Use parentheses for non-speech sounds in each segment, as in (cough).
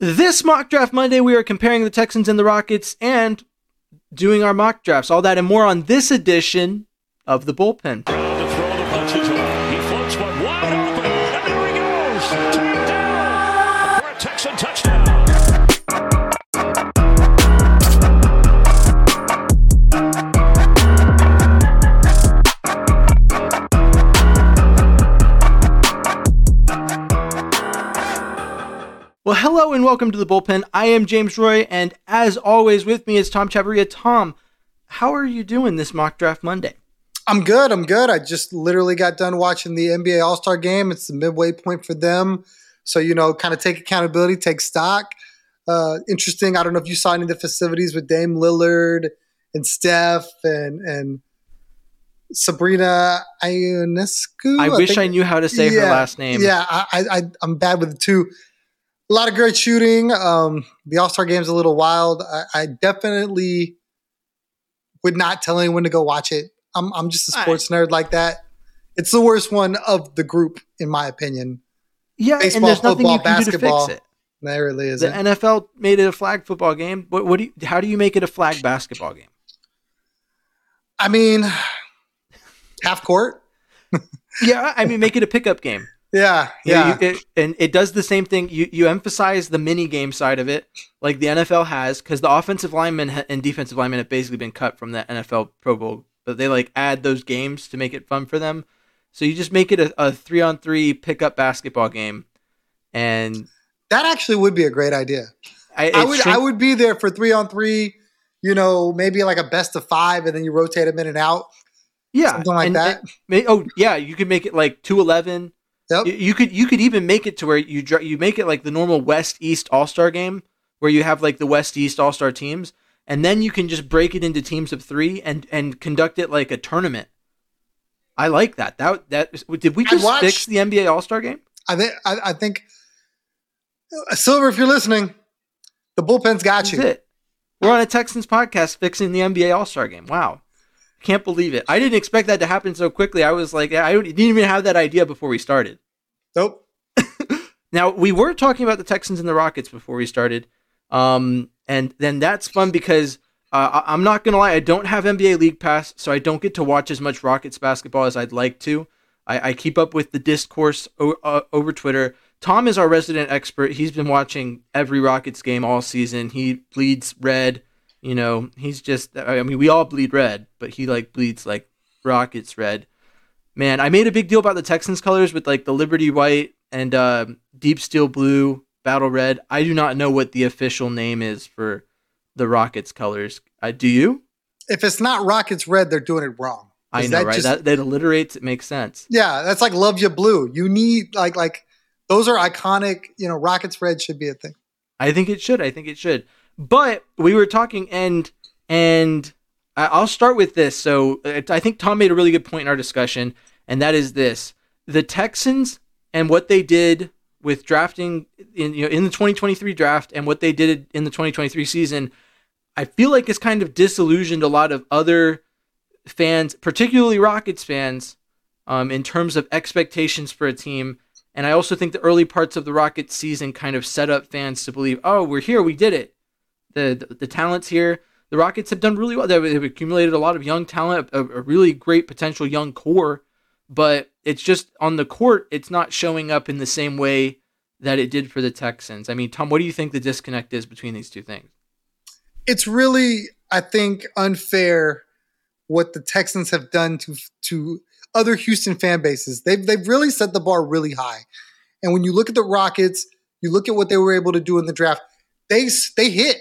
This mock draft Monday, we are comparing the Texans and the Rockets and doing our mock drafts. All that and more on this edition of the bullpen. Well, hello and welcome to the bullpen. I am James Roy, and as always, with me is Tom Chavarria. Tom, how are you doing this mock draft Monday? I'm good. I'm good. I just literally got done watching the NBA All Star game. It's the midway point for them. So, you know, kind of take accountability, take stock. Uh, interesting. I don't know if you saw any of the festivities with Dame Lillard and Steph and, and Sabrina Ionescu. I, wish think- I knew how to say her last name. Yeah, I, I, I, I'm bad with the two. A lot of great shooting. Um, the All Star game's a little wild. I, I definitely would not tell anyone to go watch it. I'm, I'm just a sports nerd like that. It's the worst one of the group, in my opinion. Yeah, Baseball, and there's nothing football, you can basketball. do to fix it. That really isn't. NFL made it a flag football game. What, what do you, how do you make it a flag basketball game? I mean, half court. (laughs) Yeah, I mean, make it a pickup game. Yeah, yeah. you- it- and it does the same thing. You you emphasize the mini game side of it, like the NFL has, because the offensive linemen ha- and defensive linemen have basically been cut from the NFL Pro Bowl, but they like add those games to make it fun for them. So you just make it a, a three on three pickup basketball game, and that actually would be a great idea. I, I would, I would be there for three on three. You know, maybe like a best of five, and then you rotate them in and out. yeah, something like that. oh yeah, you could make it like two eleven. Yep. You, could you could even make it to where you you make it like the normal West East All Star game where you have like the West East All Star teams, and then you can just break it into teams of three and and conduct it like a tournament. I like that. That that did we just watch- fix the NBA All Star game? I think. I, I think. uh, Silver, if you're listening, the bullpen's got That's you. it. We're on a Texans podcast fixing the NBA All Star game. Wow. Can't believe it. I didn't expect that to happen so quickly. I was like, I didn't even have that idea before we started. Nope. (laughs) Now we were talking about the Texans and the Rockets before we started, um, and then that's fun because uh, I- I'm not gonna lie, I don't have NBA League Pass, so I don't get to watch as much Rockets basketball as I'd like to. I, I keep up with the discourse o- uh, over Twitter. Tom is our resident expert. He's been watching every Rockets game all season. He bleeds red. You know, he's just. I mean, we all bleed red, but he like bleeds like Rockets red. Man, I made a big deal about the Texans colors with like the Liberty white and uh, deep steel blue, battle red. I do not know what the official name is for the Rockets colors. Uh, do you? if it's not Rockets red, they're doing it wrong. I know, that right? just- that, that alliterates. It makes sense. Yeah, that's like Luv Ya Blue. You need like like those are iconic. You know, Rockets red should be a thing. I think it should. I think it should. But we were talking, and and I'll start with this. So I think Tom made a really good point in our discussion, and that is this: the Texans and what they did with drafting in you know in the 2023 draft and what they did in the 2023 season. I feel like it's kind of disillusioned a lot of other fans, particularly Rockets fans, um, in terms of expectations for a team. And I also think the early parts of the Rockets season kind of set up fans to believe, oh, we're here, we did it. The the, the talent's here. The Rockets have done really well. They've, accumulated a lot of young talent, a, a really great potential young core, but it's just on the court, it's not showing up in the same way that it did for the Texans. I mean, Tom, what do you think the disconnect is between these two things? It's really, I think, unfair what the Texans have done to to other Houston fan bases. They've they've really set the bar really high. And when you look at the Rockets, you look at what they were able to do in the draft. They they hit.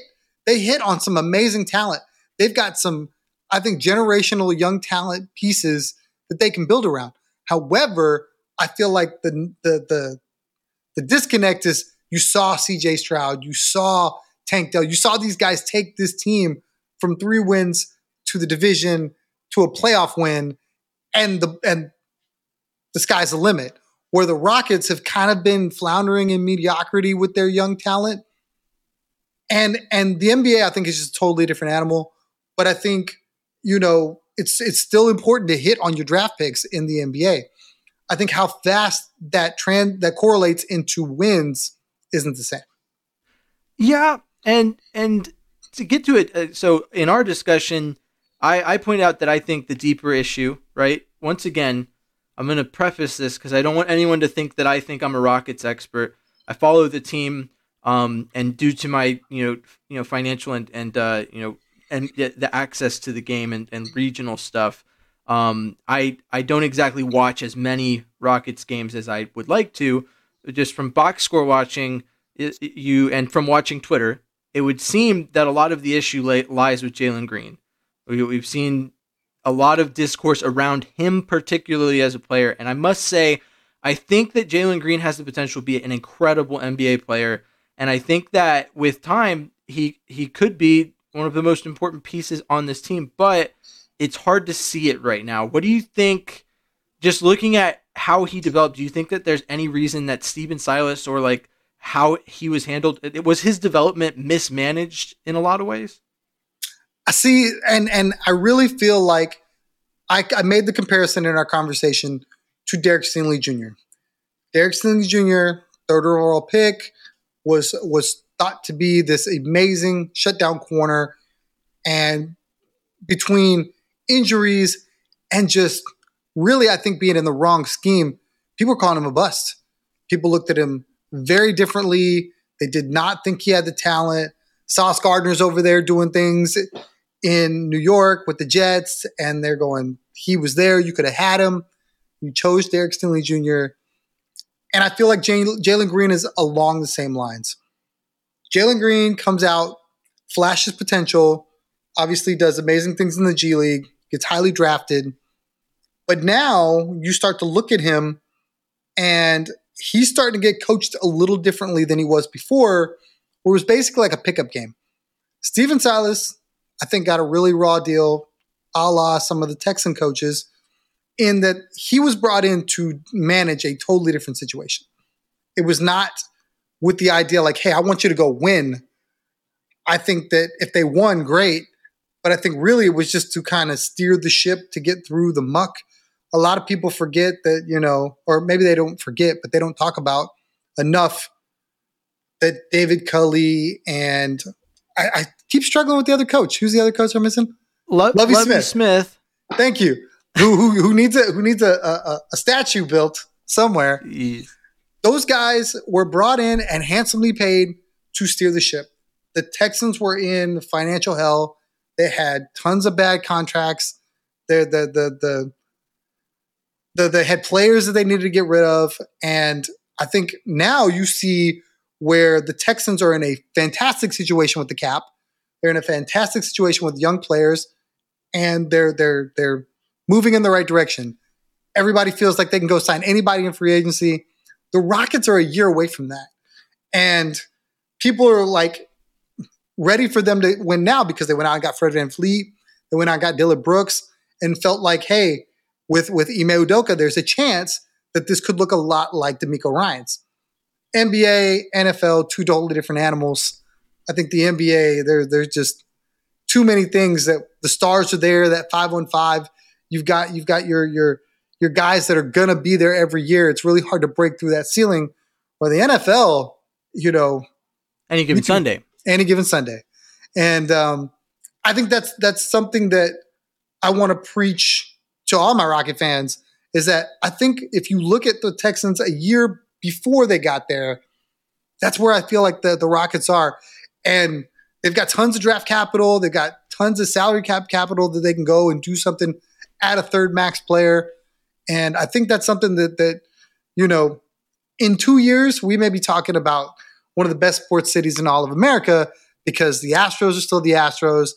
They hit on some amazing talent. They've got some, I think, generational young talent pieces that they can build around. However, I feel like the the the the disconnect is you saw CJ Stroud, you saw Tank Dell, you saw these guys take this team from three wins to the division to a playoff win, and the and the sky's the limit. Where the Rockets have kind of been floundering in mediocrity with their young talent, and and the NBA I think is just a totally different animal. But I think you know it's it's still important to hit on your draft picks in the NBA. I think how fast that trend that correlates into wins isn't the same. Yeah, and and to get to it, uh, so in our discussion, I I point out that I think the deeper issue, right? Once again, I'm going to preface this because I don't want anyone to think that I think I'm a Rockets expert. I follow the team, um, and due to my you know you know financial and and uh, you know and the, access to the game and, and regional stuff, um, I I don't exactly watch as many Rockets games as I would like to. Just from box score watching, you and from watching Twitter, it would seem that a lot of the issue li- lies with Jalen Green. We, we've seen a lot of discourse around him, particularly as a player, and I must say, I think that Jalen Green has the potential to be an incredible NBA player, and I think that with time, he he could be one of the most important pieces on this team. But it's hard to see it right now. What do you think? Just looking at how he developed, do you think that there's any reason that Stephen Silas or like how he was handled, it was his development mismanaged in a lot of ways? I see, and and I really feel like I, I made the comparison in our conversation to Derek Stingley Jr. Derek Stingley Jr. third overall pick was was thought to be this amazing shutdown corner, and between injuries and just really, I think being in the wrong scheme, people were calling him a bust. People looked at him very differently. They did not think he had the talent. Sauce Gardner's over there doing things in New York with the Jets, and they're going, he was there. You could have had him. You chose Derek Stingley Jr. And I feel like Jalen Green is along the same lines. Jalen Green comes out, flashes potential, obviously does amazing things in the G League, gets highly drafted. But now you start to look at him, and he's starting to get coached a little differently than he was before, where it was basically like a pickup game. Stephen Silas, I think, got a really raw deal, a la some of the Texan coaches, in that he was brought in to manage a totally different situation. It was not with the idea like, hey, I want you to go win. I think that if they won, great. But I think really it was just to kind of steer the ship to get through the muck. A lot of people forget that, you know, or maybe they don't forget, but they don't talk about enough that David Culley and I, I keep struggling with the other coach. Who's the other coach I'm missing? Lo- Lovie Lovie Smith. Smith. Thank you. Who, who who needs a who needs a, a, a statue built somewhere? He- Those guys were brought in and handsomely paid to steer the ship. The Texans were in financial hell. They had tons of bad contracts. They the the the the they had players that they needed to get rid of, and I think now you see where the Texans are in a fantastic situation with the cap. They're in a fantastic situation with young players, and they're they're they're moving in the right direction. Everybody feels like they can go sign anybody in free agency. The Rockets are a year away from that. And people are like ready for them to win now because they went out and got Fred VanVleet. They went out and got Dillon Brooks and felt like, hey, with, with Ime Udoka, there's a chance that this could look a lot like DeMeco Ryans. NBA, NFL, two totally different animals. I think the NBA, there, there's just too many things that the stars are there, that 515. You've got you've got your your your guys that are gonna be there every year. It's really hard to break through that ceiling. Or the NFL, you know, Any given Sunday. any given Sunday. And um, I think that's that's something that I want to preach to all my Rocket fans is that I think if you look at the Texans a year before they got there, that's where I feel like the, the Rockets are. And they've got tons of draft capital, they've got tons of salary cap capital that they can go and do something at a third max player. And I think that's something that that, you know, in two years, we may be talking about one of the best sports cities in all of America because the Astros are still the Astros.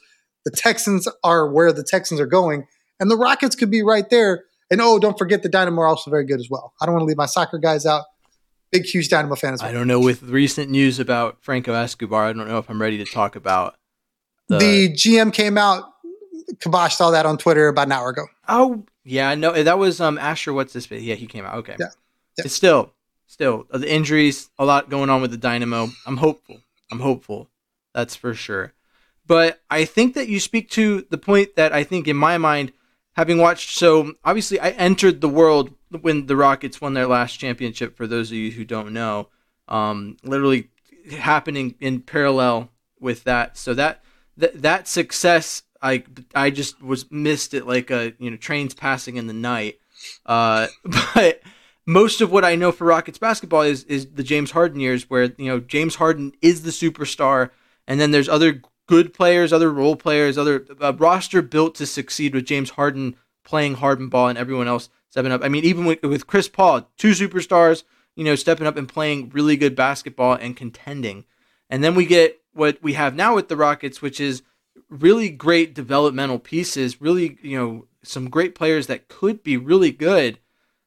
The Texans are where the Texans are going, and the Rockets could be right there. And oh, don't forget the Dynamo are also very good as well. I don't want to leave my soccer guys out. Big, huge Dynamo fan as well. I don't know. With recent news about Franco Escobar, I don't know if I'm ready to talk about the. The GM came out, kiboshed all that on Twitter about an hour ago. oh yeah, no, that was um Asher. What's this? Yeah, he came out. Okay. Yeah. Yeah. It's still, still uh, the injuries. A lot going on with the Dynamo. I'm hopeful. I'm hopeful. That's for sure. But I think that you speak to the point that I think in my mind, having watched. So obviously, I entered the world when the Rockets won their last championship. For those of you who don't know, um, literally happening in parallel with that. So that that that success, I I just was missed it like a you know trains passing in the night. Uh, (laughs) but most of what I know for Rockets basketball is is the James Harden years, where you know James Harden is the superstar, and then there's other good players, other role players, other roster built to succeed with James Harden playing Harden ball and everyone else stepping up. I mean, even with, with Chris Paul, two superstars, you know, stepping up and playing really good basketball and contending. And then we get what we have now with the Rockets, which is really great developmental pieces, really, you know, some great players that could be really good.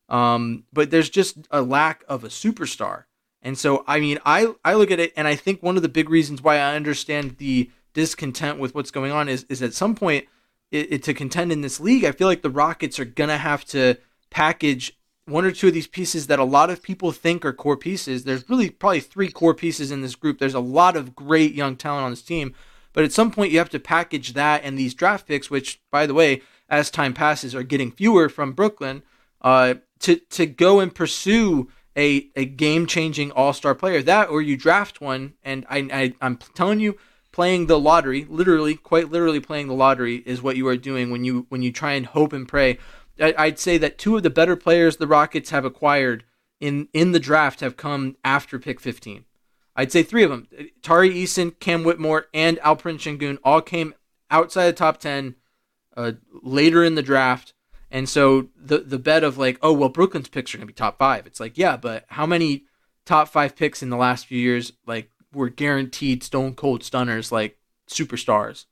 Um, but there's just a lack of a superstar. And so, I mean, I, I look at it and I think one of the big reasons why I understand the discontent with what's going on is, is at some point it, it, to contend in this league, I feel like the Rockets are going to have to package one or two of these pieces that a lot of people think are core pieces. There's really probably three core pieces in this group. There's a lot of great young talent on this team. But at some point, you have to package that and these draft picks, which, by the way, as time passes, are getting fewer from Brooklyn, uh, to to go and pursue a, a game changing all star player. That or you draft one, and I, I I'm telling you, playing the lottery, literally, quite literally playing the lottery, is what you are doing when you when you try and hope and pray. I, I'd say that two of the better players the Rockets have acquired in in the draft have come after pick 15. I'd say three of them: Tari Eason, Cam Whitmore, and Alperen Sengun all came outside the top ten uh, later in the draft. And so the the bet of like, oh well, Brooklyn's picks are gonna be top five. It's like, yeah, but how many top five picks in the last few years like were guaranteed stone cold stunners, like superstars,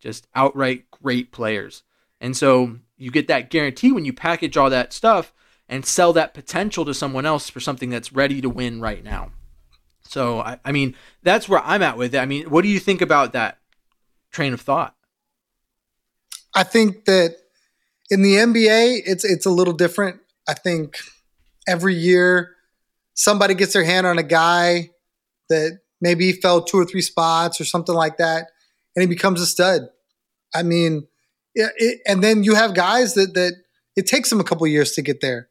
just outright great players. And so you get that guarantee when you package all that stuff and sell that potential to someone else for something that's ready to win right now. So I, I mean, that's where I'm at with it. I mean, what do you think about that train of thought? I think that in the NBA, it's it's a little different. I think every year somebody gets their hand on a guy that maybe fell two or three spots or something like that, and he becomes a stud. I mean, it, it, and then you have guys that that it takes them a couple years to get there.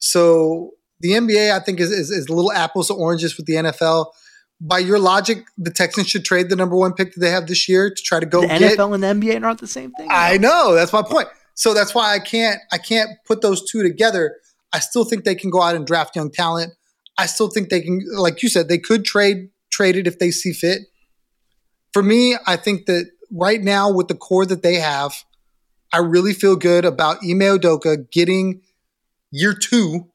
So the NBA, I think, is, is, is little apples to oranges with the NFL. By your logic, the Texans should trade the number one pick that they have this year to try to go The get. NFL and the NBA aren't the same thing. I know that's my point. So that's why I can't I can't put those two together. I still think they can go out and draft young talent. I still think they can, like you said, they could trade trade it if they see fit. For me, I think that right now with the core that they have, I really feel good about Ime Udoka getting year two.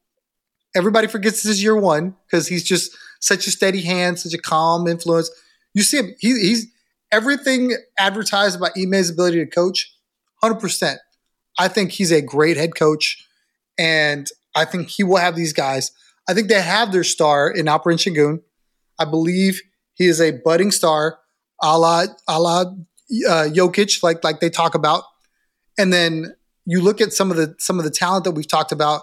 Everybody forgets this is year one because he's just such a steady hand, such a calm influence. You see him; he, he's everything advertised about Ime's ability to coach 100%. I think he's a great head coach, and I think he will have these guys. I think they have their star in Alperen Sengun. I believe he is a budding star, a la, a la uh, Jokic, like like they talk about. And then you look at some of the some of the talent that we've talked about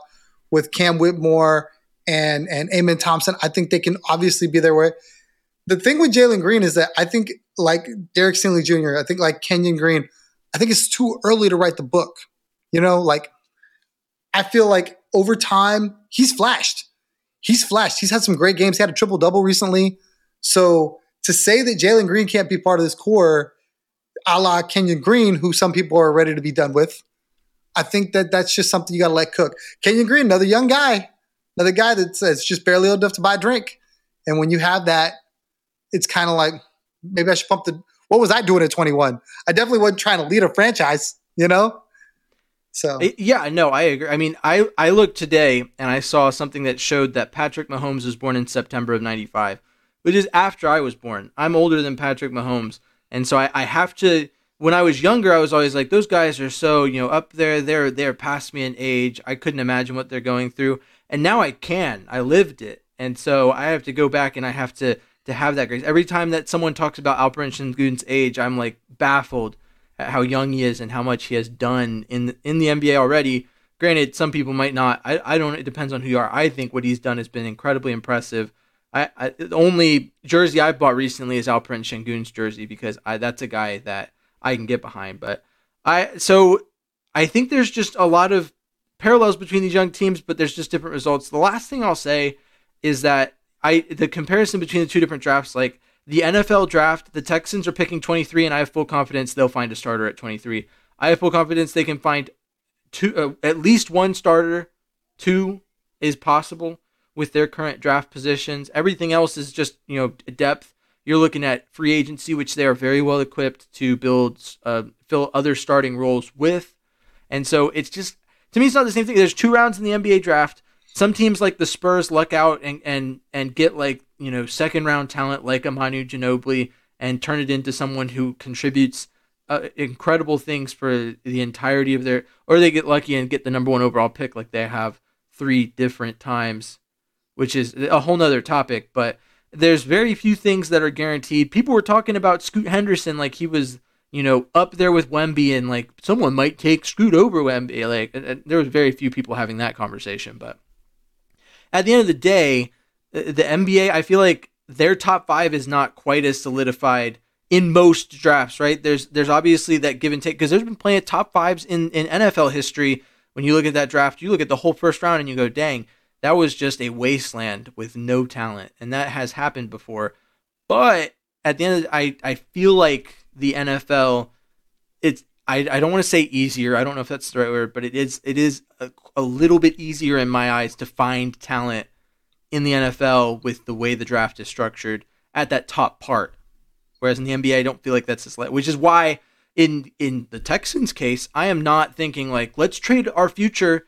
with Cam Whitmore and and Amen Thompson. I think they can obviously be there. Where the thing with Jalen Green is that I think like Derek Stingley Jr., I think like Kenyon Green, I think it's too early to write the book. You know, like I feel like over time he's flashed. He's flashed. He's had some great games. He had a triple double recently. So to say that Jalen Green can't be part of this core, a la Kenyon Green, who some people are ready to be done with, I think that that's just something you got to let cook. Kenyon Green, another young guy, another guy that's, that's just barely old enough to buy a drink. And when you have that, it's kind of like maybe I should pump the. What was I doing at 21? I definitely wasn't trying to lead a franchise, you know. So yeah, no, I agree. I mean, I I looked today and I saw something that showed that Patrick Mahomes was born in September of '95, which is after I was born. I'm older than Patrick Mahomes, and so I, I have to. When I was younger, I was always like, those guys are so you know up there. They're they're past me in age. I couldn't imagine what they're going through, and now I can. I lived it, and so I have to go back and I have to to have that grace. Every time that someone talks about Alperen Sengun's age, I'm like baffled at how young he is and how much he has done in in the NBA already. Granted, some people might not. I, I don't. It depends on who you are. I think what he's done has been incredibly impressive. I, I the only jersey I've bought recently is Alperen Sengun's jersey because I that's a guy that I can get behind. But I so I think there's just a lot of parallels between these young teams, but there's just different results. The last thing I'll say is that I the comparison between the two different drafts, like the NFL draft, the Texans are picking 23, and I have full confidence they'll find a starter at 23. I have full confidence they can find two, uh, at least one starter. Two is possible with their current draft positions. Everything else is just you know depth. You're looking at free agency, which they are very well equipped to build, uh, fill other starting roles with, and so it's just to me, it's not the same thing. There's two rounds in the NBA draft. Some teams like the Spurs luck out and and and get like you know, second round talent like a Manu Ginobili and turn it into someone who contributes uh, incredible things for the entirety of their, or they get lucky and get the number one overall pick like they have three different times, which is a whole nother topic. But there's very few things that are guaranteed. People were talking about Scoot Henderson like he was, you know, up there with Wemby and like someone might take Scoot over Wemby. Like uh, uh, there was very few people having that conversation, but at the end of the day, uh, the NBA, I feel like their top five is not quite as solidified in most drafts, right? There's there's obviously that give and take because there's been plenty of top fives in, in NFL history. When you look at that draft, you look at the whole first round and you go, dang, that was just a wasteland with no talent. And that has happened before. But at the end of the, I, I feel like the NFL, it's I, I don't want to say easier. I don't know if that's the right word, but it is it is a, a little bit easier in my eyes to find talent in the NFL with the way the draft is structured at that top part. Whereas in the NBA, I don't feel like that's as light, which is why in in the Texans case, I am not thinking like let's trade our future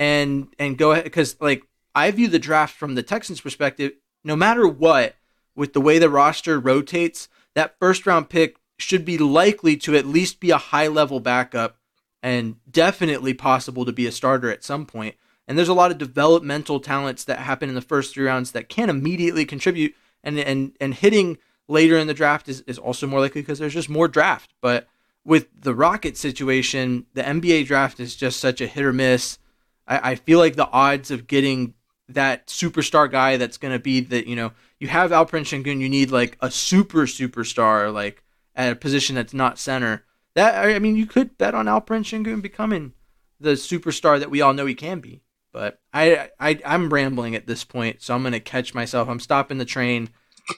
and and go ahead because like I view the draft from the Texans perspective. No matter what, with the way the roster rotates, that first round pick should be likely to at least be a high level backup and definitely possible to be a starter at some point. And there's a lot of developmental talents that happen in the first three rounds that can immediately contribute. And and and hitting later in the draft is, is also more likely because there's just more draft. But with the Rocket situation, the NBA draft is just such a hit or miss. I, I feel like the odds of getting that superstar guy that's going to be that, you know, you have Alperen Sengun, you need like a super superstar, like at a position that's not center. That I mean, you could bet on Alperen Sengun becoming the superstar that we all know he can be. But I, I I'm rambling at this point, so I'm gonna catch myself. I'm stopping the train,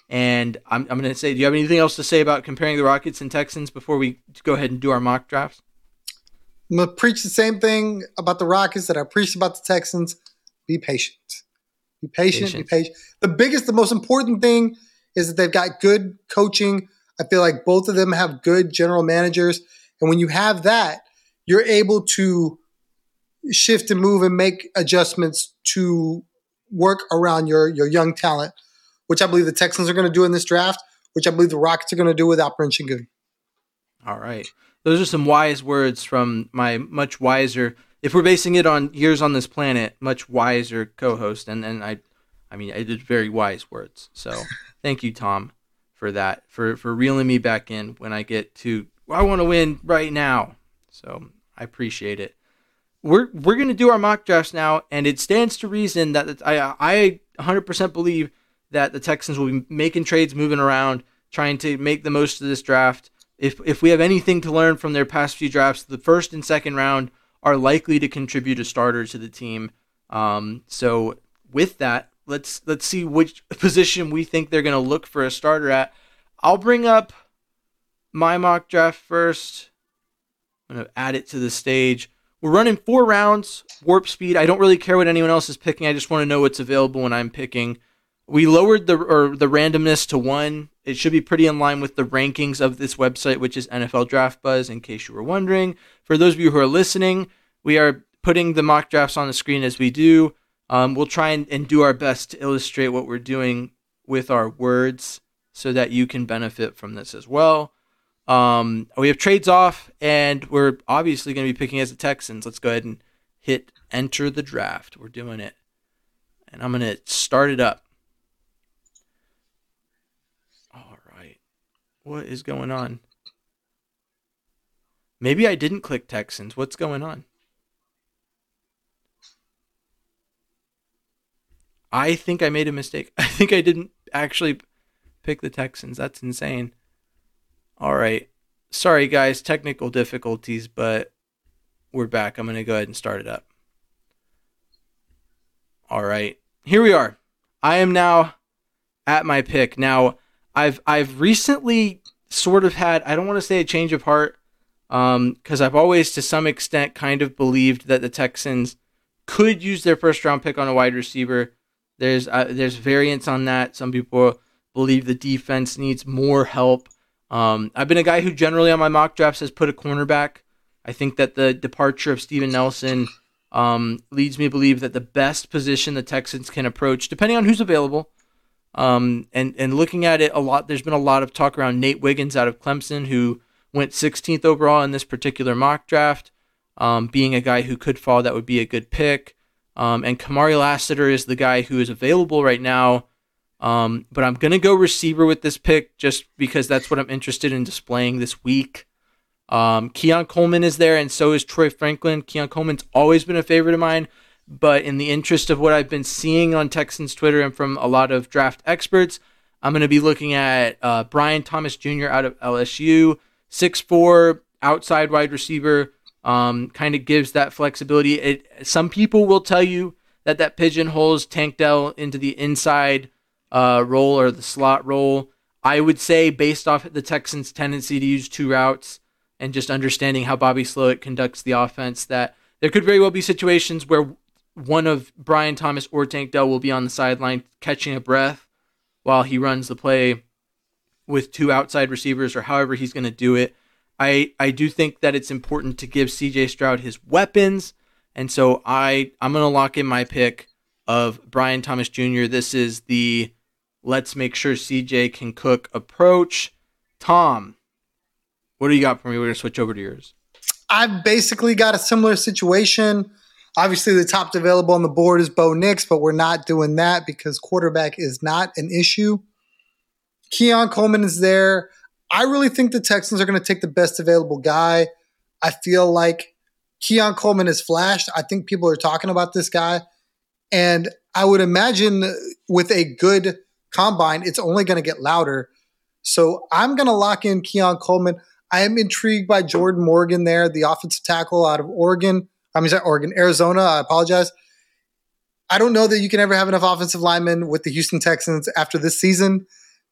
and I'm I'm gonna say, do you have anything else to say about comparing the Rockets and Texans before we go ahead and do our mock drafts? I'm gonna preach the same thing about the Rockets that I preached about the Texans. Be patient. Be patient. Be patient. The biggest, the most important thing is that they've got good coaching. I feel like both of them have good general managers, and when you have that, you're able to shift and move and make adjustments to work around your your young talent, which I believe the Texans are going to do in this draft, which I believe the Rockets are going to do without Sengun. All right. those are some wise words from my much wiser. If we're basing it on years on this planet, much wiser co-host, and and I, I mean, I did very wise words. So (laughs) thank you, Tom, for that, for for reeling me back in when I get to. I want to win right now. So I appreciate it. We're we're gonna do our mock drafts now, and it stands to reason that I I 100% believe that the Texans will be making trades, moving around, trying to make the most of this draft. If if we have anything to learn from their past few drafts, the first and second round are likely to contribute a starter to the team. Um, so with that, let's let's see which (laughs) position we think they're going to look for a starter at. I'll bring up my mock draft first. I'm going to add it to the stage. We're running four rounds, warp speed. I don't really care what anyone else is picking. I just want to know what's available when I'm picking. We lowered the or the randomness to one. It should be pretty in line with the rankings of this website, which is NFL Draft Buzz. In case you were wondering, for those of you who are listening, we are putting the mock drafts on the screen as we do. Um, we'll try and, and do our best to illustrate what we're doing with our words so that you can benefit from this as well. Um, we have trades off, and we're obviously going to be picking as the Texans. Let's go ahead and hit enter the draft. We're doing it. And I'm going to start it up. All right. What is going on? Maybe I didn't click Texans. What's going on? I think I made a mistake. (laughs) I think I didn't actually pick the Texans. That's insane. All right. Sorry, guys, technical difficulties, but we're back. I'm going to go ahead and start it up. All right. Here we are. I am now at my pick. Now, I've I've recently sort of had I don't want to say a change of heart um cuz I've always to some extent kind of believed that the Texans could use their first round pick on a wide receiver. There's uh, there's variance on that. Some people believe the defense needs more help. Um, I've been a guy who generally on my mock drafts has put a cornerback. I think that the departure of Steven Nelson um, leads me to believe that the best position the Texans can approach, depending on who's available, um, and and looking at it a lot, there's been a lot of talk around Nate Wiggins out of Clemson, who went 16th overall in this particular mock draft, um, being a guy who could fall. That would be a good pick. Um, and Kamari Lassiter is the guy who is available right now um, but I'm going to go receiver with this pick just because that's what I'm interested in displaying this week. Um, Keon Coleman is there, and so is Troy Franklin. Keon Coleman's always been a favorite of mine, but in the interest of what I've been seeing on Texans Twitter and from a lot of draft experts, I'm going to be looking at uh, Brian Thomas Jr. out of LSU, 6'4, outside wide receiver. Um, kind of gives that flexibility. It, some people will tell you that that pigeonholes Tank Dell into the inside uh, role or the slot role. I would say, based off the Texans' tendency to use two routes and just understanding how Bobby Slowik conducts the offense, that there could very well be situations where one of Brian Thomas or Tank Dell will be on the sideline catching a breath while he runs the play with two outside receivers or however he's going to do it. I, I do think that it's important to give CJ Stroud his weapons. And so I, I'm going to lock in my pick of Brian Thomas Jr. This is the Let's make sure CJ can cook approach. Tom, what do you got for me? We're going to switch over to yours. I've basically got a similar situation. Obviously, the top available on the board is Bo Nix, but we're not doing that because quarterback is not an issue. Keon Coleman is there. I really think the Texans are going to take the best available guy. I feel like Keon Coleman has flashed. I think people are talking about this guy. And I would imagine with a good combine, it's only going to get louder. So I'm going to lock in Keon Coleman. I am intrigued by Jordan Morgan there, the offensive tackle out of Oregon. I mean, sorry, Oregon, Arizona. I apologize. I don't know that you can ever have enough offensive linemen with the Houston Texans after this season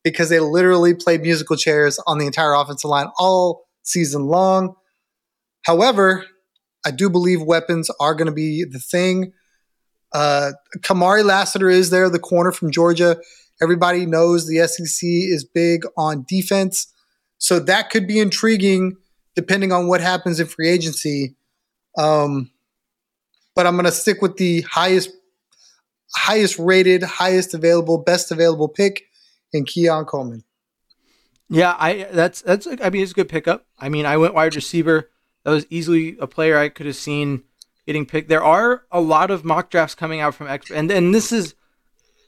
because they literally played musical chairs on the entire offensive line all season long. However, I do believe weapons are going to be the thing. Uh, Kamari Lassiter is there, the corner from Georgia. Everybody knows the SEC is big on defense. So that could be intriguing depending on what happens in free agency. Um, but I'm going to stick with the highest highest rated, highest available, best available pick in Keon Coleman. Yeah, I that's that's I mean it's a good pickup. I mean I went wide receiver. That was easily a player I could have seen getting picked. There are a lot of mock drafts coming out from expert, and and this is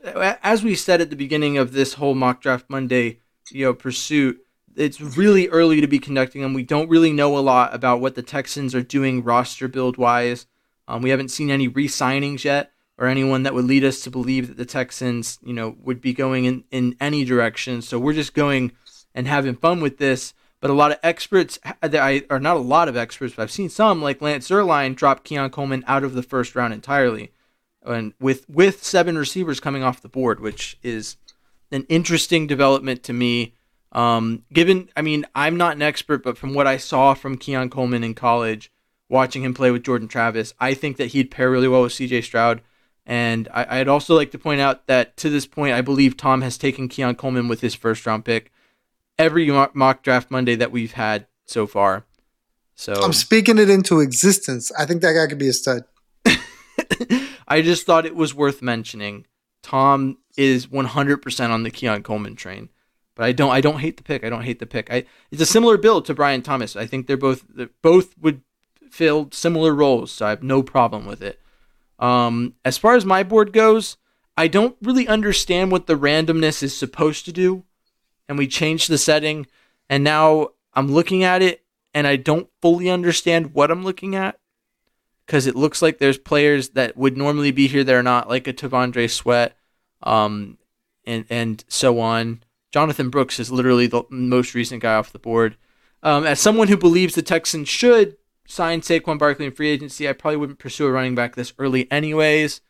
as we said at the beginning of this whole mock draft Monday, you know, pursuit. It's really early to be conducting them. We don't really know a lot about what the Texans are doing roster build wise. Um, we haven't seen any re-signings yet or anyone that would lead us to believe that the Texans, you know, would be going in, in any direction. So we're just going and having fun with this. But a lot of experts, I, or not a lot of experts, but I've seen some like Lance Zierlein drop Keon Coleman out of the first round entirely, and with with seven receivers coming off the board, which is an interesting development to me. Um, given, I mean, I'm not an expert, but from what I saw from Keon Coleman in college, watching him play with Jordan Travis, I think that he'd pair really well with C.J. Stroud. And I, would also like to point out that to this point, I believe Tom has taken Keon Coleman with his first round pick every mock draft Monday that we've had so far. So I'm speaking it into existence. I think that guy could be a stud. (laughs) I just thought it was worth mentioning. Tom is 100% on the Keon Coleman train, but I don't. I don't hate the pick. I don't hate the pick. I, it's a similar build to Brian Thomas. I think they're both they're, both would fill similar roles, so I have no problem with it. Um, as far as my board goes, I don't really understand what the randomness is supposed to do and we changed the setting and now I'm looking at it and I don't fully understand what I'm looking at because it looks like there's players that would normally be here that are not, like a T'Vondre Sweat, um, and and so on. Jonathan Brooks is literally the most recent guy off the board. Um, as someone who believes the Texans should sign Saquon Barkley in free agency, I probably wouldn't pursue a running back this early, anyways.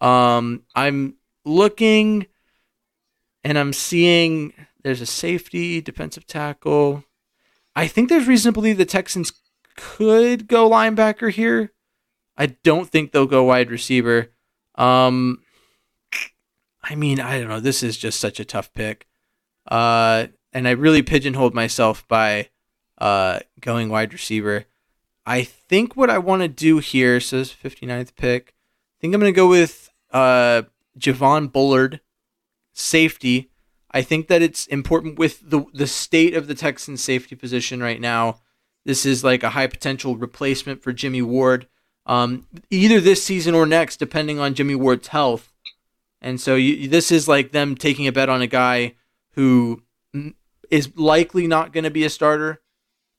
Um, I'm looking and I'm seeing there's a safety, defensive tackle. I think there's reason to believe the Texans could go linebacker here. I don't think they'll go wide receiver. Um, I mean, I don't know. This is just such a tough pick. Uh, and I really pigeonholed myself by uh, going wide receiver. I think what I want to do here, so this 59th pick, I think I'm going to go with uh, Javon Bullard, safety. I think that it's important with the the state of the Texans safety position right now. This is like a high potential replacement for Jimmy Ward, um, either this season or next, depending on Jimmy Ward's health. And so you, this is like them taking a bet on a guy who is likely not going to be a starter,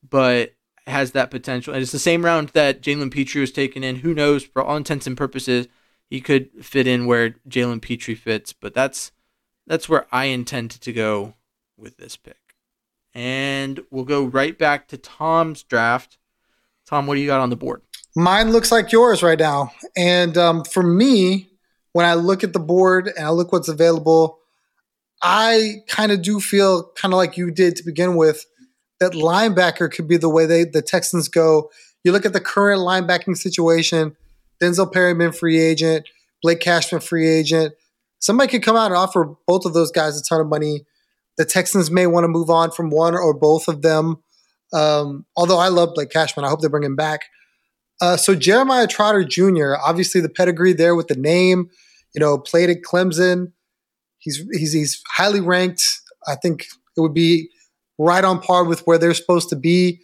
but has that potential. And it's the same round that Jalen Pitre was taken in. Who knows? For all intents and purposes, he could fit in where Jalen Pitre fits. But that's that's where I intend to go with this pick. And we'll go right back to Tom's draft. Tom, what do you got on the board? Mine looks like yours right now. And um, for me, when I look at the board and I look what's available, I kind of do feel kind of like you did to begin with that linebacker could be the way they the Texans go. You look at the current linebacking situation: Denzel Perryman, free agent; Blake Cashman, free agent; somebody could come out and offer both of those guys a ton of money. The Texans may want to move on from one or both of them. Um, although I love Blake Cashman, I hope they bring him back. Uh, so Jeremiah Trotter Jr., obviously the pedigree there with the name, you know, played at Clemson. He's he's he's highly ranked. I think it would be right on par with where they're supposed to be.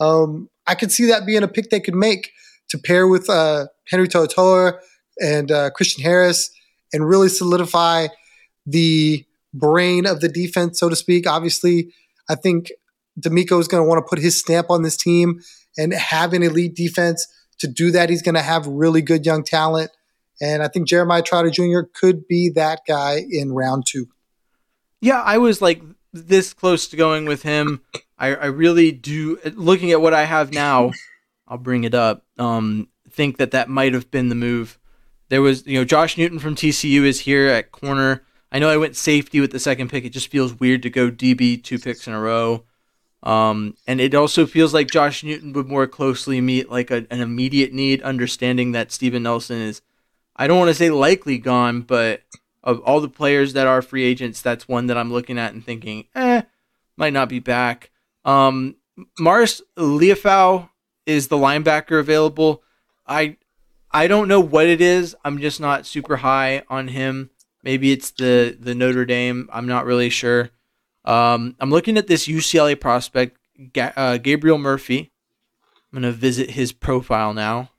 Um, I could see that being a pick they could make to pair with uh, Henry To'oTo'o and uh, Christian Harris and really solidify the brain of the defense, so to speak. Obviously, I think DeMeco is going to want to put his stamp on this team and have an elite defense. To do that, he's going to have really good young talent. And I think Jeremiah Trotter Jr. could be that guy in round two. Yeah, I was like this close to going with him. I, I really do. Looking at what I have now, I'll bring it up. Um, think that that might have been the move there was, you know, Josh Newton from TCU is here at corner. I know I went safety with the second pick. It just feels weird to go DB two picks in a row. Um, and it also feels like Josh Newton would more closely meet like a, an immediate need, understanding that Steven Nelson is, I don't want to say likely gone, but of all the players that are free agents, that's one that I'm looking at and thinking, eh, might not be back. Um, Marist Liufau is the linebacker available. I I don't know what it is. I'm just not super high on him. Maybe it's the the Notre Dame. I'm not really sure. Um, I'm looking at this UCLA prospect, Ga- uh, Gabriel Murphy. I'm gonna visit his profile now.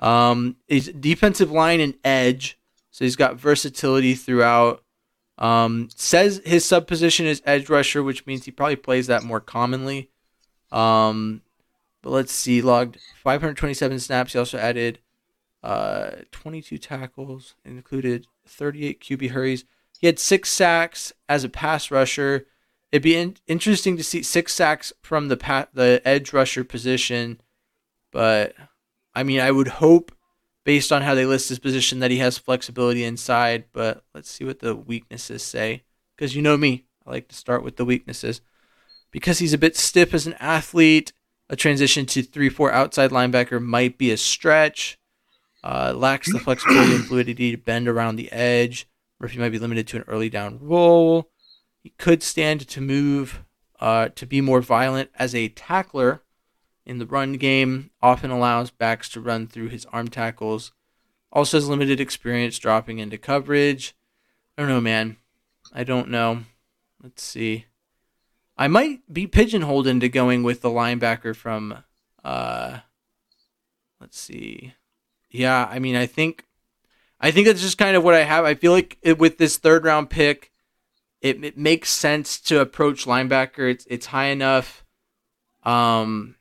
Um, he's defensive line and edge, so he's got versatility throughout. Um, says his sub position is edge rusher, which means he probably plays that more commonly. Um, but let's see, logged 527 snaps. He also added uh, 22 tackles, included 38 QB hurries. He had six sacks as a pass rusher. It'd be in- interesting to see six sacks from the pa- the edge rusher position, but I mean, I would hope, based on how they list his position, that he has flexibility inside. But let's see what the weaknesses say, because you know me, I like to start with the weaknesses. Because he's a bit stiff as an athlete, a transition to three-four outside linebacker might be a stretch. Uh, lacks the flexibility and fluidity to bend around the edge. Murphy might be limited to an early down role. He could stand to move uh, to be more violent as a tackler in the run game. Often allows backs to run through his arm tackles. Also has limited experience dropping into coverage. I don't know, man. I don't know. Let's see. I might be pigeonholed into going with the linebacker from. Uh, let's see. Yeah, I mean, I think, I think that's just kind of what I have. I feel like it, with this third round pick, it, it makes sense to approach linebacker. It's it's high enough. Um,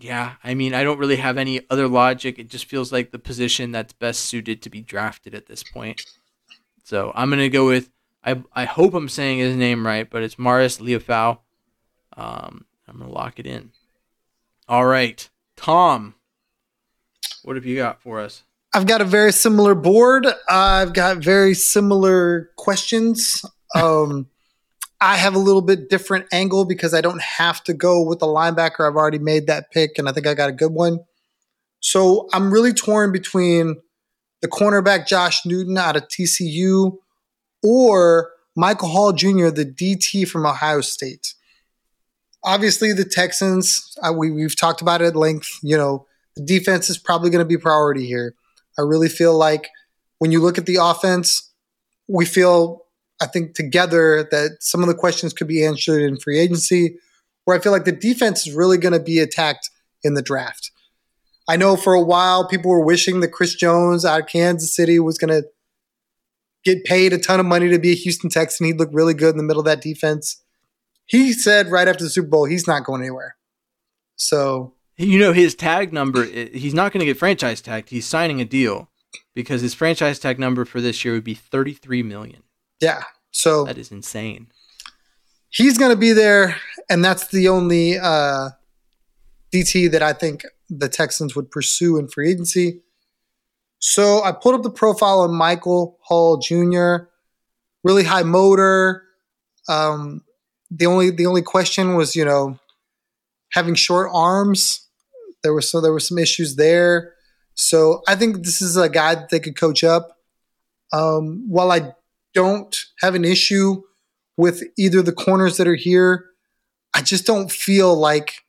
yeah, I mean, I don't really have any other logic. It just feels like the position that's best suited to be drafted at this point. So I'm gonna go with. I I hope I'm saying his name right, but it's Marist Liufau. Um, I'm gonna lock it in. All right, Tom. What have you got for us? I've got a very similar board. I've got very similar questions. Um, I have a little bit different angle because I don't have to go with the linebacker. I've already made that pick, and I think I got a good one. So I'm really torn between the cornerback Josh Newton out of TCU or Michael Hall Jr., the DT from Ohio State. Obviously, the Texans, uh, we, we've talked about it at length. You know, the defense is probably going to be priority here. I really feel like when you look at the offense, we feel, I think, together that some of the questions could be answered in free agency, where I feel like the defense is really going to be attacked in the draft. I know for a while people were wishing that Chris Jones out of Kansas City was going to get paid a ton of money to be a Houston Texan. He'd look really good in the middle of that defense. He said right after the Super Bowl, he's not going anywhere. So You know his tag number. He's not going to get franchise tagged. He's signing a deal because his franchise tag number for this year would be 33 million. Yeah, so That is insane. he's going to be there, and that's the only uh, DT that I think the Texans would pursue in free agency. So I pulled up the profile on Michael Hall Jr. Really high motor. Um, the only the only question was you know having short arms. There was so there were some issues there. So I think this is a guy that they could coach up. Um, while I don't have an issue with either the corners that are here, I just don't feel like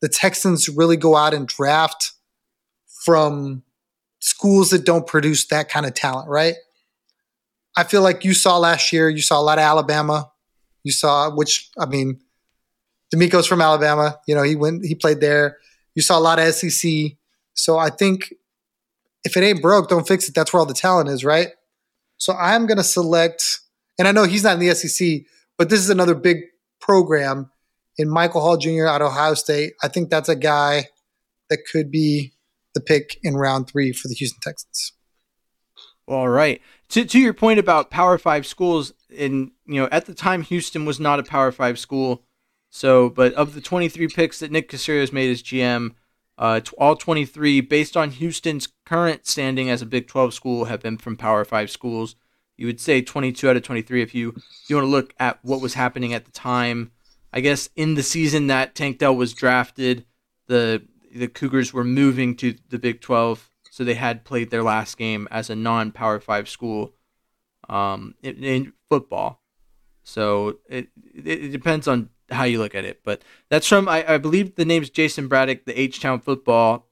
the Texans really go out and draft from schools that don't produce that kind of talent, right? I feel like you saw last year, you saw a lot of Alabama. You saw, which, I mean, DeMeco's from Alabama. You know, he went, he played there. You saw a lot of SEC. So I think if it ain't broke, don't fix it. That's where all the talent is, right? So I'm going to select, and I know he's not in the SEC, but this is another big program in Michael Hall Jr. of Ohio State. I think that's a guy that could be the pick in round three for the Houston Texans. All right. To to your point about Power Five schools, in you know at the time Houston was not a Power Five school, so but of the 23 picks that Nick Caserio has made as GM, uh, all 23 based on Houston's current standing as a Big 12 school have been from Power Five schools. You would say 22 out of 23 if you if you want to look at what was happening at the time. I guess in the season that Tank Dell was drafted, the the Cougars were moving to the Big 12, so they had played their last game as a non-Power 5 school um, in, in football. So it, it it depends on how you look at it, but that's from I, I believe the name's Jason Braddock, the H Town Football.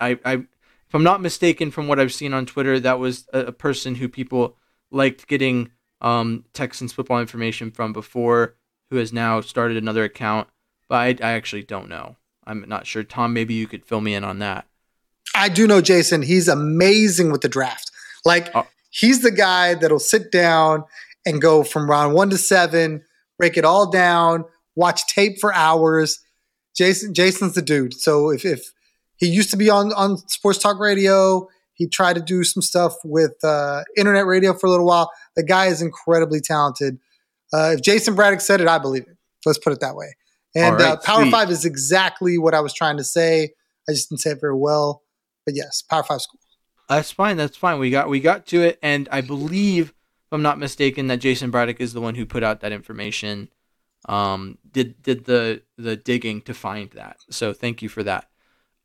I, I if I'm not mistaken from what I've seen on Twitter, that was a, a person who people liked getting um, Texans football information from before who has now started another account, but I, I actually don't know. I'm not sure. Tom, maybe you could fill me in on that. I do know Jason. He's amazing with the draft. Like Oh. he's the guy that'll sit down and go from round one to seven, break it all down, watch tape for hours. Jason Jason's the dude. So if if he used to be on on sports talk radio, he tried to do some stuff with uh, internet radio for a little while. The guy is incredibly talented. Uh, if Jason Braddock said it, I believe it. Let's put it that way. And right, uh, Power sweet. Five is exactly what I was trying to say. I just didn't say it very well. But yes, Power Five school. That's fine. That's fine. We got we got to it, and I believe, if I'm not mistaken, that Jason Braddock is the one who put out that information. Um, did did the the digging to find that. So thank you for that.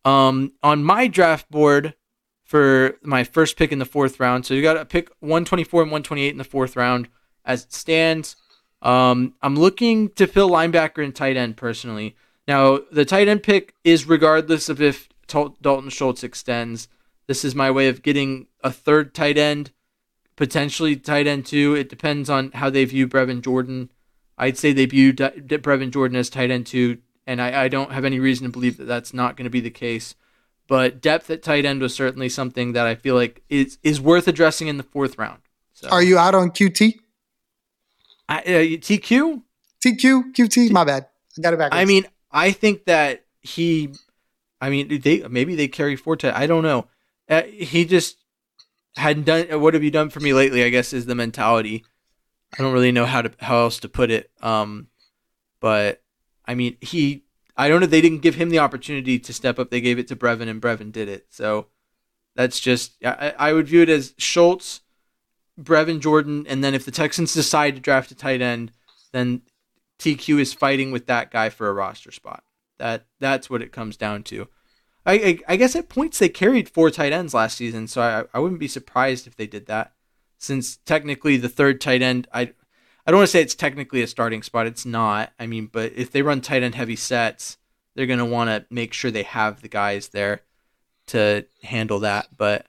Um, on my draft board for my first pick in the fourth round, so you got to pick 124 and 128 in the fourth round as it stands. Um, I'm looking to fill linebacker and tight end personally. Now the tight end pick is regardless of if Dalton Schultz extends. This is my way of getting a third tight end, potentially tight end two. It depends on how they view Brevin Jordan. I'd say they view D- D- Brevin Jordan as tight end two, and I, I don't have any reason to believe that that's not going to be the case. But depth at tight end was certainly something that I feel like is is worth addressing in the fourth round. So, Are you out on QT? I, uh, TQ? TQ? QT? My bad. I got it back. I mean, I think that he, I mean, they maybe they carry Forte. I don't know. Uh, he just hadn't done. What have you done for me lately? I guess is the mentality. I don't really know how to how else to put it. Um, but I mean, he. I don't know. They didn't give him the opportunity to step up. They gave it to Brevin, and Brevin did it. So that's just. I, I would view it as Schultz, Brevin Jordan, and then if the Texans decide to draft a tight end, then TQ is fighting with that guy for a roster spot. That that's what it comes down to. I I, I guess at points they carried four tight ends last season, so I, I wouldn't be surprised if they did that. Since technically the third tight end, I I don't want to say it's technically a starting spot. It's not. I mean, but if they run tight end heavy sets, they're gonna want to make sure they have the guys there to handle that. But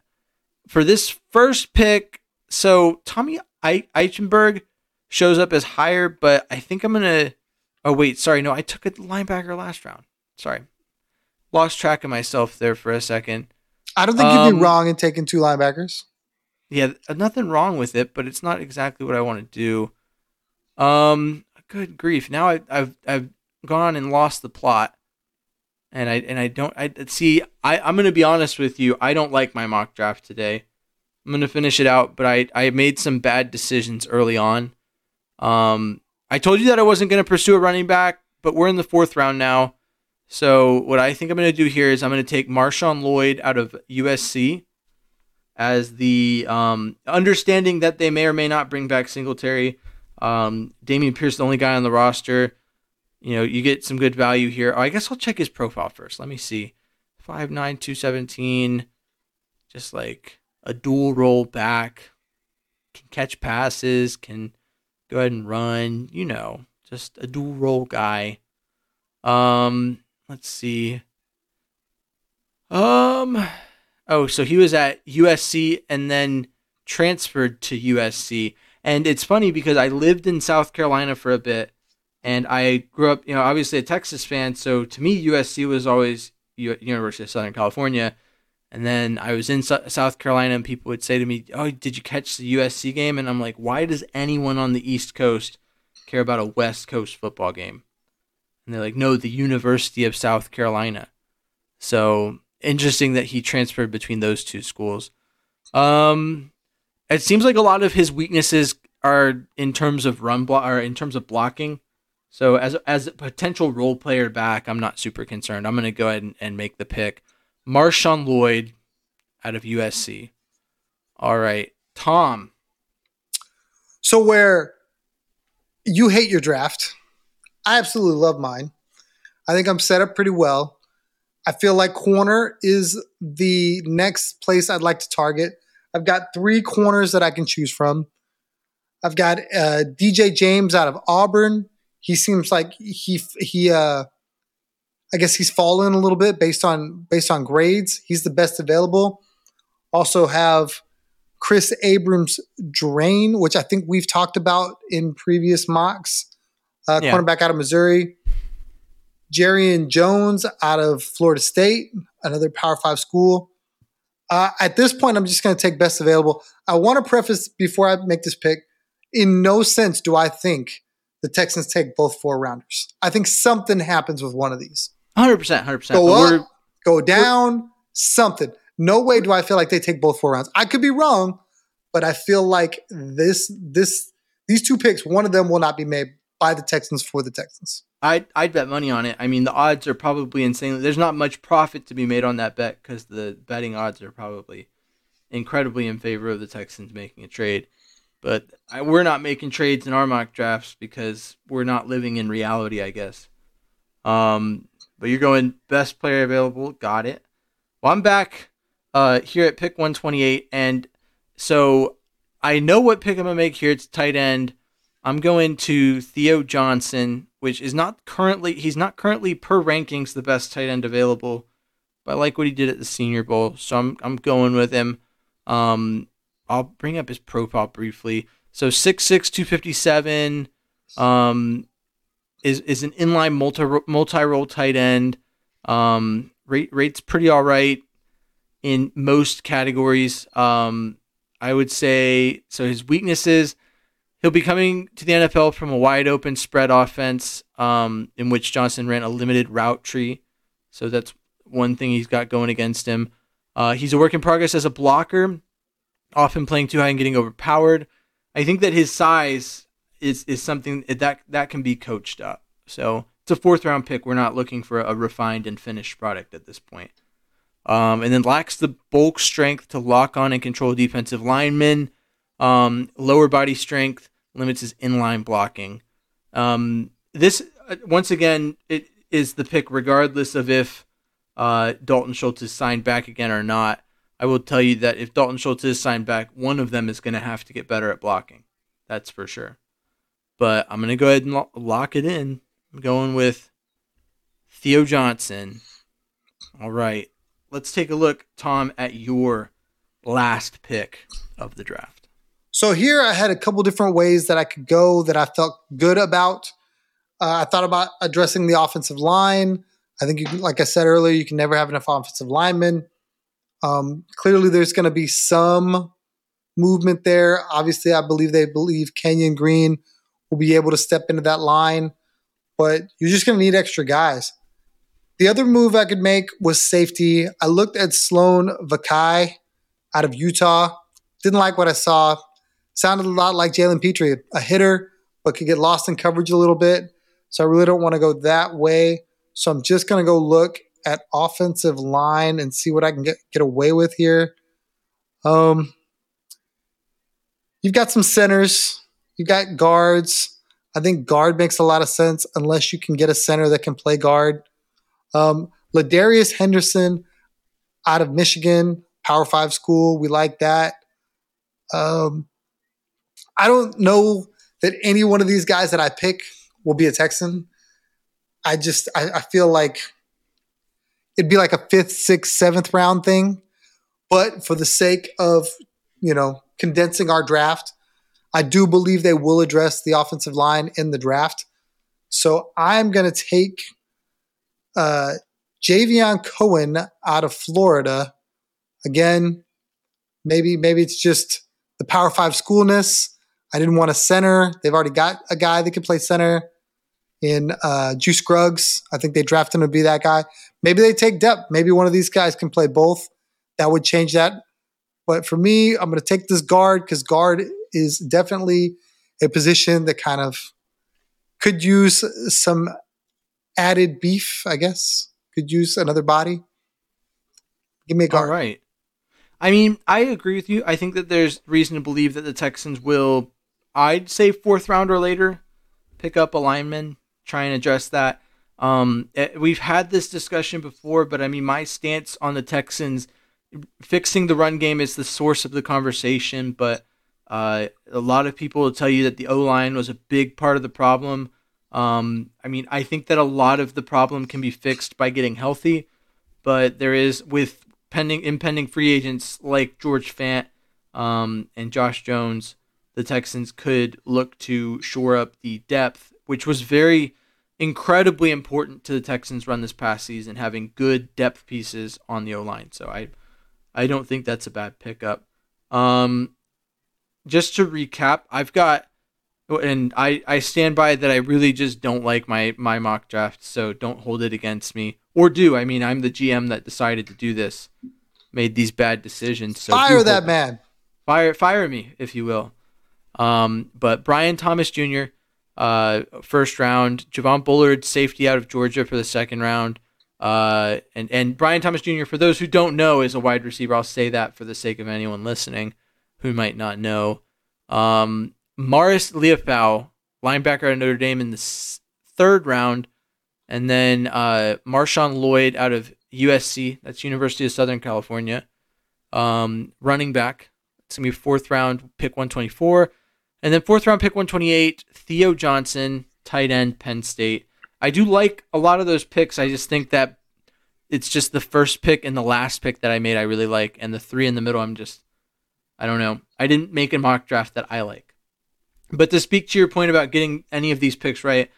for this first pick, so Tommy Eichenberg shows up as higher, but I think I'm gonna. Oh wait, sorry, no, I took a linebacker last round. Sorry, lost track of myself there for a second. I don't think you'd um, be wrong in taking two linebackers. Yeah, nothing wrong with it, but it's not exactly what I want to do. Um, good grief! Now I, I've I've gone and lost the plot, and I and I don't I see. I I'm gonna be honest with you. I don't like my mock draft today. I'm gonna finish it out, but I I made some bad decisions early on. Um, I told you that I wasn't gonna pursue a running back, but we're in the fourth round now. So what I think I'm gonna do here is I'm gonna take Marshawn Lloyd out of USC as the um, understanding that they may or may not bring back Singletary. Um, Dameon Pierce, the only guy on the roster. You know, you get some good value here. Oh, I guess I'll check his profile first. Let me see. 5'9, 217. Just like a dual roll back. Can catch passes, can go ahead and run. You know, just a dual role guy. Um, let's see. Um, oh, so he was at USC and then transferred to USC. And it's funny because I lived in South Carolina for a bit and I grew up, you know, obviously a Texas fan. So to me, USC was always U- University of Southern California. And then I was in Sou- South Carolina and people would say to me, Oh, did you catch the USC game? And I'm like, Why does anyone on the East Coast care about a West Coast football game? And they're like, No, the University of South Carolina. So interesting that he transferred between those two schools. Um, it seems like a lot of his weaknesses are in terms of run block or in terms of blocking. So as as a potential role player back, I'm not super concerned. I'm gonna go ahead and, and make the pick. Marshawn Lloyd out of USC. All right. Tom. So where you hate your draft, I absolutely love mine. I think I'm set up pretty well. I feel like corner is the next place I'd like to target. I've got three corners that I can choose from. I've got uh, DJ James out of Auburn. He seems like he he uh, I guess he's fallen a little bit based on based on grades. He's the best available. Also have Chris Abrams Drain, which I think we've talked about in previous mocks. uh, Yeah. cornerback out of Missouri. Jarrian Jones out of Florida State, another Power Five school. Uh, at this point, I'm just going to take best available. I want to preface before I make this pick. In no sense do I think the Texans take both four rounders. I think something happens with one of these. 100%, 100%. Go up, go down, something. No way do I feel like they take both four rounds. I could be wrong, but I feel like this this these two picks, one of them will not be made by the Texans for the Texans. I'd, I'd bet money on it. I mean, the odds are probably insane. There's not much profit to be made on that bet because the betting odds are probably incredibly in favor of the Texans making a trade. But I, we're not making trades in our mock drafts because we're not living in reality, I guess. Um, but you're going best player available. Got it. Well, I'm back uh, here at pick 128, and so I know what pick I'm gonna make here. It's tight end. I'm going to Theo Johnson, which is not currently he's not currently per rankings the best tight end available, but I like what he did at the Senior Bowl, so I'm I'm going with him. Um, I'll bring up his profile briefly. So 6'6", 257, um, is is an inline multi multi role tight end. Um, rate rates pretty all right in most categories. Um, I would say so. His weaknesses he'll be coming to the NFL from a wide open spread offense um, in which Johnson ran a limited route tree. So that's one thing he's got going against him. Uh, he's a work in progress as a blocker, often playing too high and getting overpowered. I think that his size is is something that that can be coached up. So it's a fourth round pick. We're not looking for a refined and finished product at this point. Um, and then lacks the bulk strength to lock on and control defensive linemen. Um, lower body strength limits his inline blocking. Um, this uh, once again it is the pick regardless of if uh, Dalton Schultz is signed back again or not. I will tell you that if Dalton Schultz is signed back, one of them is going to have to get better at blocking. That's for sure. But I'm going to go ahead and lo- lock it in. I'm going with Theo Johnson. All right. Let's take a look, Tom, at your last pick of the draft. So here I had a couple different ways that I could go that I felt good about. Uh, I thought about addressing the offensive line. I think, can, like I said earlier, you can never have enough offensive linemen. Um, clearly, there's going to be some movement there. Obviously, I believe they believe Kenyon Green will be able to step into that line, but you're just going to need extra guys. The other move I could make was safety. I looked at Sione Vaki out of Utah. Didn't like what I saw. Sounded a lot like Jalen Pitre, a hitter, but could get lost in coverage a little bit. So I really don't want to go that way. So I'm just going to go look at offensive line and see what I can get, get away with here. Um, you've got some centers, you've got guards. I think guard makes a lot of sense unless you can get a center that can play guard. Um, Ladarius Henderson out of Michigan, Power Five school. We like that. Um, I don't know that any one of these guys that I pick will be a Texan. I just I, I feel like it'd be like a fifth, sixth, seventh round thing. But for the sake of you know condensing our draft, I do believe they will address the offensive line in the draft. So I'm going to take uh, Javion Cohen out of Florida. Again, maybe maybe it's just the Power Five schoolness. I didn't want a center. They've already got a guy that can play center in uh, Juice Scruggs. I think they draft him to be that guy. Maybe they take depth. Maybe one of these guys can play both. That would change that. But for me, I'm going to take this guard because guard is definitely a position that kind of could use some added beef, I guess. Could use another body. Give me a guard. right. I mean, I agree with you. I think that there's reason to believe that the Texans will, I'd say fourth round or later, pick up a lineman, try and address that. Um, eh, we've had this discussion before, but I mean, my stance on the Texans fixing the run game is the source of the conversation. But uh, a lot of people will tell you that the O line was a big part of the problem. Um, I mean, I think that a lot of the problem can be fixed by getting healthy, but there is with pending impending free agents like George Fant um, and Josh Jones, the Texans could look to shore up the depth which was very incredibly important to the Texans run this past season, having good depth pieces on the O line. So I I don't think that's a bad pickup. Um, just to recap, I've got and I, I stand by that I really just don't like my, my mock draft, so don't hold it against me. Or do. I mean, I'm the GM that decided to do this, made these bad decisions. So Fire that man. Fire fire me, if you will. Um, but Brian Thomas Jr., uh, first round. Javon Bullard, safety out of Georgia for the second round. Uh, and, and Brian Thomas Jr., for those who don't know, is a wide receiver. I'll say that for the sake of anyone listening who might not know. Um, Marist Liufau, linebacker at Notre Dame in the s- third round. And then uh, Marshawn Lloyd out of USC, that's University of Southern California. Um, running back, it's going to be fourth round, pick 124. And then fourth round, pick 128, Theo Johnson, tight end, Penn State. I do like a lot of those picks. I just think that it's just the first pick and the last pick that I made I really like. And the three in the middle, I'm just, I don't know. I didn't make a mock draft that I like. But to speak to your point about getting any of these picks right,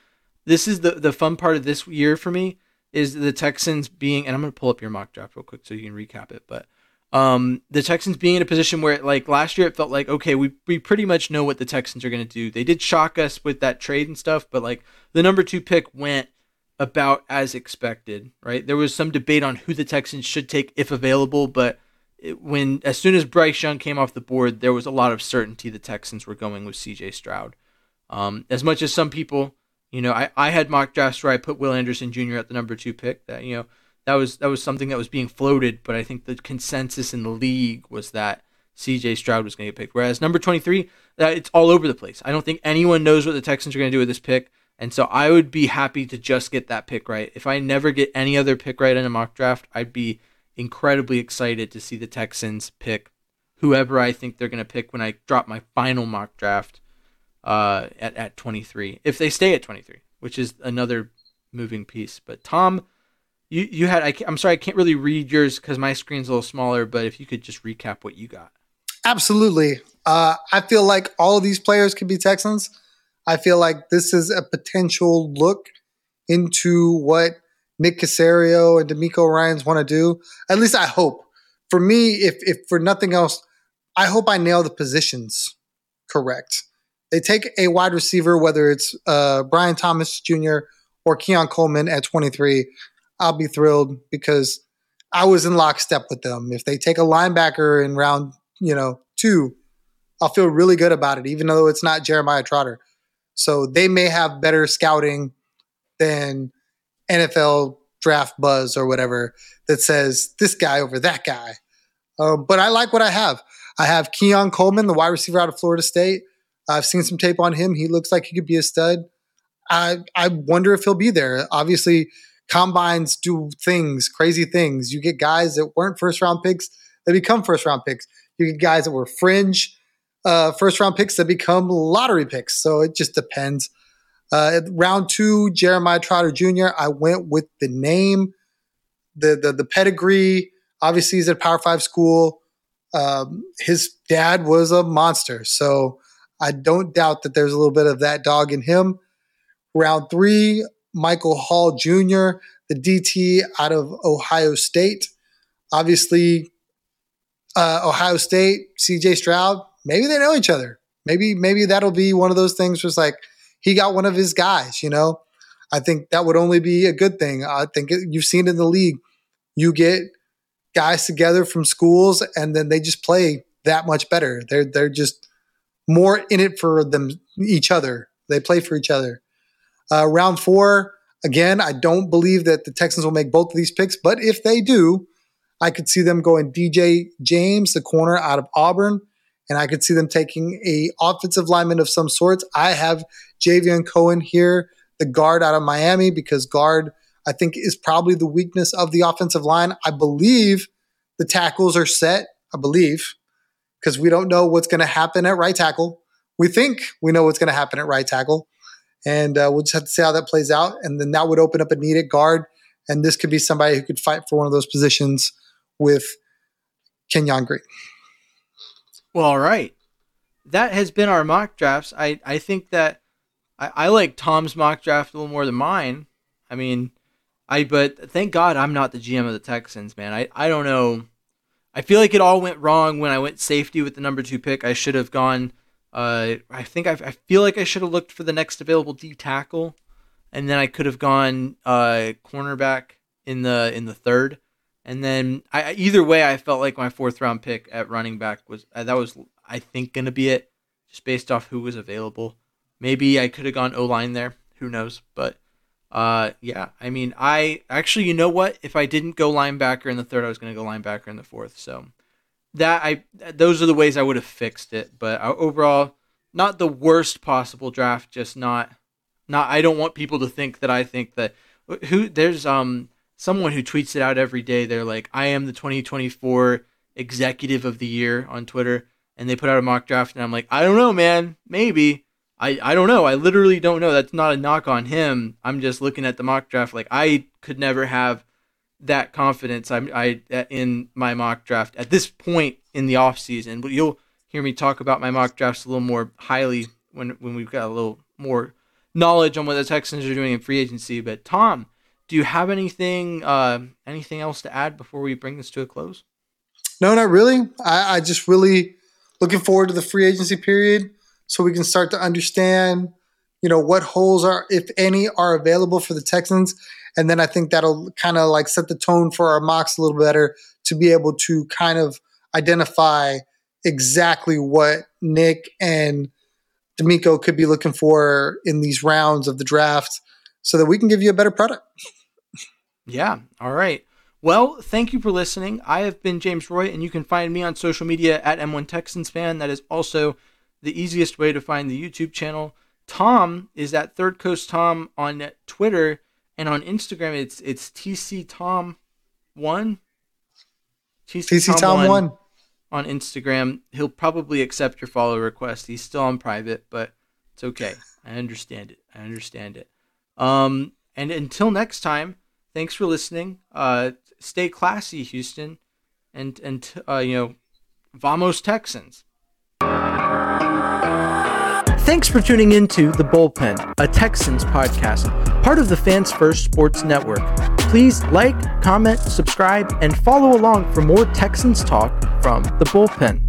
this is the the fun part of this year for me is the Texans being and I'm going to pull up your mock draft real quick so you can recap it, but um, the Texans being in a position where like last year it felt like okay, we we pretty much know what the Texans are going to do. They did shock us with that trade and stuff, but like the number 2 pick went about as expected, right? There was some debate on who the Texans should take if available, but when as soon as Bryce Young came off the board, there was a lot of certainty the Texans were going with C.J. Stroud. Um, as much as some people, you know, I, I had mock drafts where I put Will Anderson Jr. at the number two pick. That you know that was that was something that was being floated, but I think the consensus in the league was that C.J. Stroud was going to get picked. Whereas number twenty three, that it's all over the place. I don't think anyone knows what the Texans are going to do with this pick. And so I would be happy to just get that pick right. If I never get any other pick right in a mock draft, I'd be incredibly excited to see the Texans pick whoever I think they're going to pick when I drop my final mock draft uh, at, at 23, if they stay at 23, which is another moving piece. But Tom, you, you had, I, I'm sorry, I can't really read yours because my screen's a little smaller, but if you could just recap what you got. Absolutely. Uh, I feel like all of these players could be Texans. I feel like this is a potential look into what Nick Caserio and DeMeco Ryans want to do. At least I hope. For me, if if for nothing else, I hope I nail the positions correct. They take a wide receiver, whether it's uh, Brian Thomas Jr. or Keon Coleman at 23. I'll be thrilled because I was in lockstep with them. If they take a linebacker in round, you know, two, I'll feel really good about it, even though it's not Jeremiah Trotter. So they may have better scouting than NFL draft buzz or whatever that says this guy over that guy. Um, but I like what I have. I have Keon Coleman, the wide receiver out of Florida State. I've seen some tape on him. He looks like he could be a stud. I I wonder if he'll be there. Obviously, combines do things, crazy things. You get guys that weren't first round picks that become first round picks. You get guys that were fringe uh, first round picks that become lottery picks. So it just depends. Uh, round two, Jeremiah Trotter Jr. I went with the name, the the, the pedigree. Obviously, he's at Power Five school. Um, his dad was a monster, so I don't doubt that there's a little bit of that dog in him. Round three, Michael Hall Jr., the DT out of Ohio State. Obviously, uh, Ohio State, CJ Stroud, maybe they know each other. Maybe maybe that'll be one of those things where it's like he got one of his guys, you know? I think that would only be a good thing. I think it, you've seen in the league, you get guys together from schools and then they just play that much better. They're they're just more in it for them each other. They play for each other. Uh, round four, again, I don't believe that the Texans will make both of these picks, but if they do, I could see them going DJ James, the corner out of Auburn, and I could see them taking a offensive lineman of some sorts. I have Javion Cohen here, the guard out of Miami, because guard I think is probably the weakness of the offensive line. I believe the tackles are set. I believe because we don't know what's going to happen at right tackle. We think we know what's going to happen at right tackle, and uh, we'll just have to see how that plays out. And then that would open up a needed guard, and this could be somebody who could fight for one of those positions with Kenyon Green. Well, all right. That has been our mock drafts. I, I think that I, I like Tom's mock draft a little more than mine. I mean, I but thank God I'm not the GM of the Texans, man. I, I don't know. I feel like it all went wrong when I went safety with the number two pick. I should have gone. Uh, I think I, I feel like I should have looked for the next available D tackle, and then I could have gone uh, cornerback in the in the third, and then I either way I felt like my fourth round pick at running back was uh, that was I think gonna be it, just based off who was available. Maybe I could have gone O line there. Who knows? But uh, yeah, I mean, I actually, you know what? If I didn't go linebacker in the third, I was to go linebacker in the fourth. So that I, those are the ways I would have fixed it. But uh, overall, not the worst possible draft. Just not, not. I don't want people to think that I think that who there's um someone who tweets it out every day. They're like, I am the 2024 executive of the year on Twitter, and they put out a mock draft, and I'm like, I don't know, man, maybe. I, I don't know. I literally don't know. That's not a knock on him. I'm just looking at the mock draft. Like I could never have that confidence. I'm I in my mock draft at this point in the off season. But you'll hear me talk about my mock drafts a little more highly when when we've got a little more knowledge on what the Texans are doing in free agency. But Tom, do you have anything uh, anything else to add before we bring this to a close? No, not really. I, I just really looking forward to the free agency period so we can start to understand, you know, what holes are, if any, are available for the Texans. And then I think that'll kind of like set the tone for our mocks a little better to be able to kind of identify exactly what Nick and DeMeco could be looking for in these rounds of the draft so that we can give you a better product. Yeah. All right. Well, thank you for listening. I have been James Roy, and you can find me on social media at N1 Texans fan. That is also the easiest way to find the YouTube channel. Tom is at Third Coast Tom on Twitter and on Instagram. It's it's TC Tom one. TC, TC Tom, Tom one. one on Instagram. He'll probably accept your follow request. He's still on private, but it's okay. I understand it. I understand it. Um, and until next time, thanks for listening. Uh, stay classy, Houston, and and uh, you know, vamos Texans. Thanks for tuning into The Bullpen, a Texans podcast, part of the Fans First Sports Network. Please like, comment, subscribe, and follow along for more Texans talk from The Bullpen.